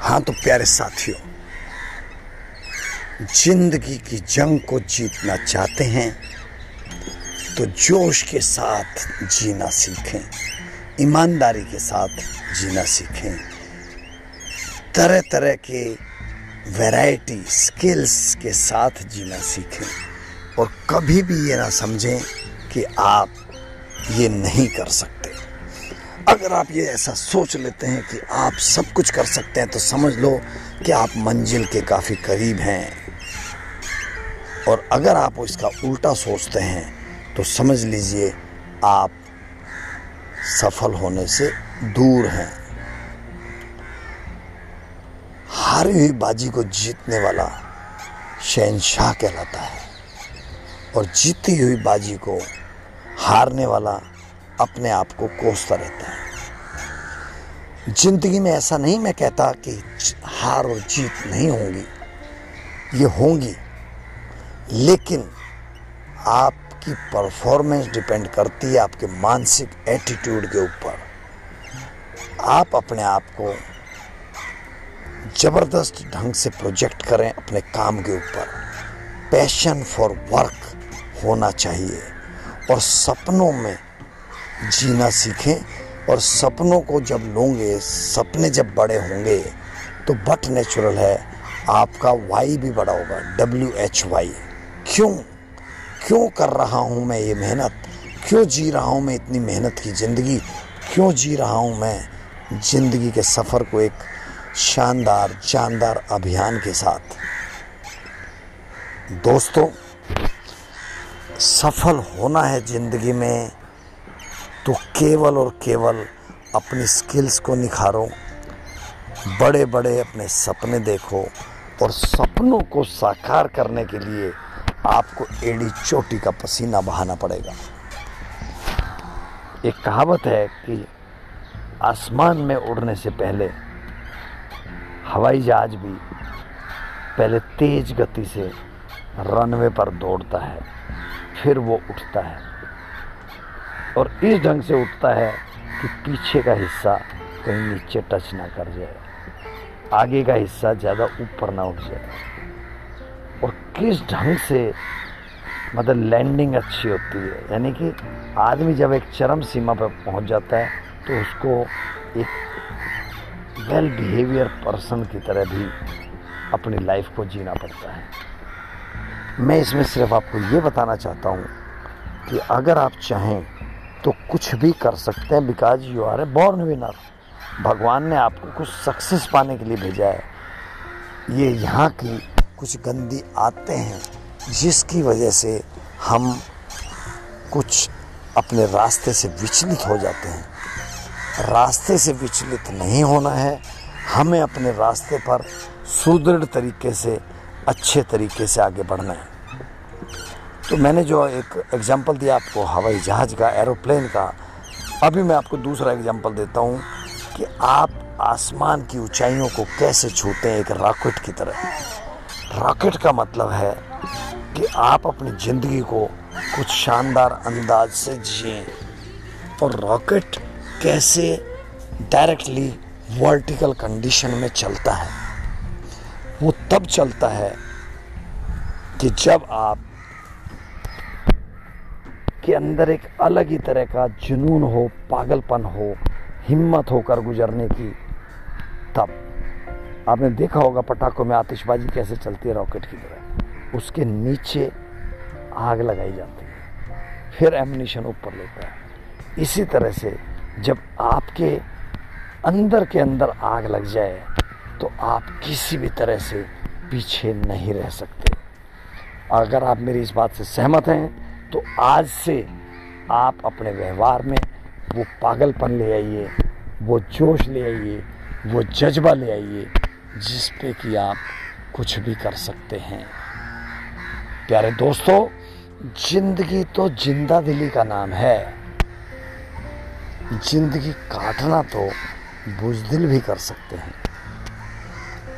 हाँ तो प्यारे साथियों, ज़िंदगी की जंग को जीतना चाहते हैं तो जोश के साथ जीना सीखें, ईमानदारी के साथ जीना सीखें। तरह तरह के वैरायटी स्किल्स के साथ जीना सीखें और कभी भी ये ना समझें कि आप ये नहीं कर सकते। अगर आप ये ऐसा सोच लेते हैं कि आप सब कुछ कर सकते हैं तो समझ लो कि आप मंजिल के काफ़ी करीब हैं। और अगर आप इसका उल्टा सोचते हैं तो समझ लीजिए आप सफल होने से दूर हैं। हारी हुई बाजी को जीतने वाला शहनशाह कहलाता है और जीती हुई बाजी को हारने वाला अपने आप को कोसता रहता है। ज़िंदगी में ऐसा नहीं मैं कहता कि हार और जीत नहीं होंगी, ये होंगी। लेकिन आपकी परफॉर्मेंस डिपेंड करती है आपके मानसिक एटीट्यूड के ऊपर। आप अपने आप को ज़बरदस्त ढंग से प्रोजेक्ट करें अपने काम के ऊपर। पैशन फॉर वर्क होना चाहिए और सपनों में जीना सीखें। और सपनों को जब लोगे, सपने जब बड़े होंगे तो बट नेचुरल है। आपका वाई भी बड़ा होगा डब्ल्यू एच वाई क्यों? क्यों कर रहा हूँ मैं ये मेहनत? क्यों जी रहा हूँ मैं इतनी मेहनत की ज़िंदगी? क्यों जी रहा हूँ मैं ज़िंदगी के सफ़र को एक शानदार, जानदार अभियान के साथ? दोस्तों, सफल होना है ज़िंदगी में तो केवल और केवल अपनी स्किल्स को निखारो बड़े बड़े अपने सपने देखो और सपनों को साकार करने के लिए आपको एड़ी चोटी का पसीना बहाना पड़ेगा। एक कहावत है कि आसमान में उड़ने से पहले हवाई जहाज़ भी पहले तेज गति से रनवे पर दौड़ता है, फिर वो उठता है। और इस ढंग से उठता है कि पीछे का हिस्सा कहीं नीचे टच ना कर जाए। आगे का हिस्सा ज़्यादा ऊपर ना उठ जाए। और किस ढंग से मतलब लैंडिंग अच्छी होती है, यानी कि आदमी जब एक चरम सीमा पर पहुँच जाता है तो उसको एक वेल बिहेवियर पर्सन की तरह भी अपनी लाइफ को जीना पड़ता है। मैं इसमें सिर्फ़ आपको ये बताना चाहता हूँ कि अगर आप चाहें तो कुछ भी कर सकते हैं because you are a born winner भगवान ने आपको कुछ सक्सेस पाने के लिए भेजा है। ये यहाँ की कुछ गंदी आते हैं, जिसकी वजह से हम कुछ अपने रास्ते से विचलित हो जाते हैं। रास्ते से विचलित नहीं होना है। हमें अपने रास्ते पर सुदृढ़ तरीके से, अच्छे तरीके से आगे बढ़ना है। तो मैंने जो एक एग्जांपल दिया आपको, हवाई जहाज़ का एरोप्लेन का, अभी मैं आपको दूसरा एग्जांपल देता हूँ कि आप आसमान की ऊंचाइयों को कैसे छूते हैं एक रॉकेट की तरह। रॉकेट का मतलब है कि आप अपनी ज़िंदगी को कुछ शानदार अंदाज से जिए। और रॉकेट कैसे डायरेक्टली वर्टिकल कंडीशन में चलता है। वो तब चलता है कि जब आप के अंदर एक अलग ही तरह का जुनून हो, पागलपन हो, हिम्मत होकर गुजरने की। तब आपने देखा होगा पटाखों में आतिशबाजी कैसे चलती है रॉकेट की तरह। उसके नीचे आग लगाई जाती है, फिर एमिनेशन ऊपर लेता है। इसी तरह से जब आपके अंदर के अंदर आग लग जाए तो आप किसी भी तरह से पीछे नहीं रह सकते। अगर आप मेरी इस बात से सहमत हैं तो आज से आप अपने व्यवहार में वो पागलपन ले आइए, वो जोश ले आइए, वो जज्बा ले आइए, जिस पे कि आप कुछ भी कर सकते हैं। प्यारे दोस्तों, ज़िंदगी तो ज़िंदा दिली का नाम है। ज़िंदगी काटना तो बुजदिल भी कर सकते हैं।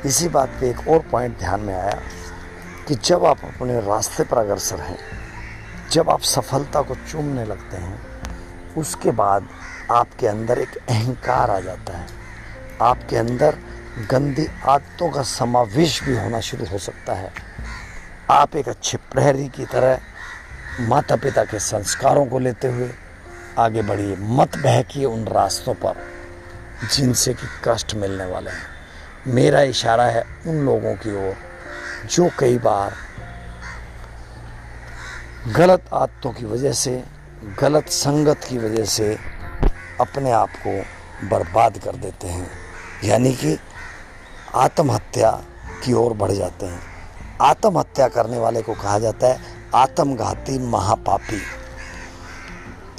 इसी बात पे एक और पॉइंट ध्यान में आया कि जब आप अपने रास्ते पर अग्रसर हैं जब आप सफलता को चूमने लगते हैं, उसके बाद आपके अंदर एक अहंकार आ जाता है। आपके अंदर गंदी आदतों का समावेश भी होना शुरू हो सकता है। आप एक अच्छे प्रहरी की तरह माता पिता के संस्कारों को लेते हुए आगे बढ़िए, मत बहकिए उन रास्तों पर जिनसे कि कष्ट मिलने वाले हैं। मेरा इशारा है उन लोगों की ओर जो कई बार गलत आदतों की वजह से, गलत संगत की वजह से अपने आप को बर्बाद कर देते हैं। यानी कि आत्महत्या की ओर बढ़ जाते हैं। आत्महत्या करने वाले को कहा जाता है आत्मघाती महापापी।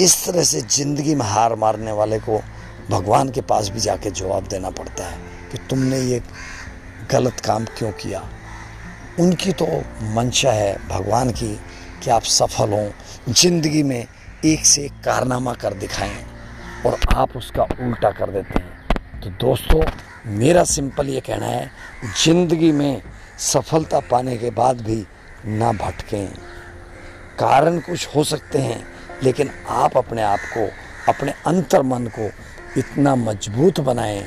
इस तरह से ज़िंदगी में हार मारने वाले को भगवान के पास भी जाके जवाब देना पड़ता है कि तुमने ये गलत काम क्यों किया? उनकी तो मंशा है भगवान की कि आप सफल हों, ज़िंदगी में एक से एक कारनामा कर दिखाएँ और आप उसका उल्टा कर देते हैं। तो दोस्तों, मेरा सिंपल ये कहना है, ज़िंदगी में सफलता पाने के बाद भी ना भटकें। कारण कुछ हो सकते हैं, लेकिन आप अपने आप को, अपने अंतर मन को इतना मज़बूत बनाएँ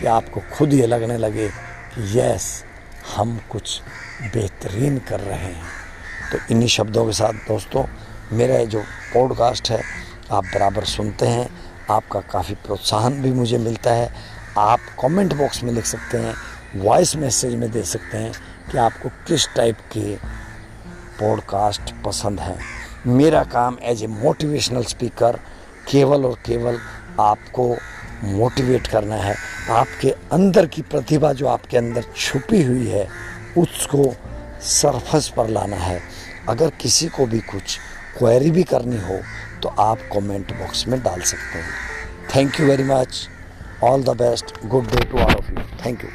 कि आपको खुद ये लगने लगे कि, यस, हम कुछ बेहतरीन कर रहे हैं। तो इन्हीं शब्दों के साथ दोस्तों, मेरा जो पॉडकास्ट है, आप बराबर सुनते हैं। आपका काफ़ी प्रोत्साहन भी मुझे मिलता है। आप कमेंट बॉक्स में लिख सकते हैं वॉइस मैसेज में दे सकते हैं कि आपको किस टाइप के पॉडकास्ट पसंद है। मेरा काम एज ए मोटिवेशनल स्पीकर केवल और केवल आपको मोटिवेट करना है। आपके अंदर की प्रतिभा जो आपके अंदर छुपी हुई है, उसको सरफस पर लाना है। अगर किसी को भी कुछ क्वेरी भी करनी हो तो आप कमेंट बॉक्स में डाल सकते हैं। Thank you very much all the best good day to all of you thank you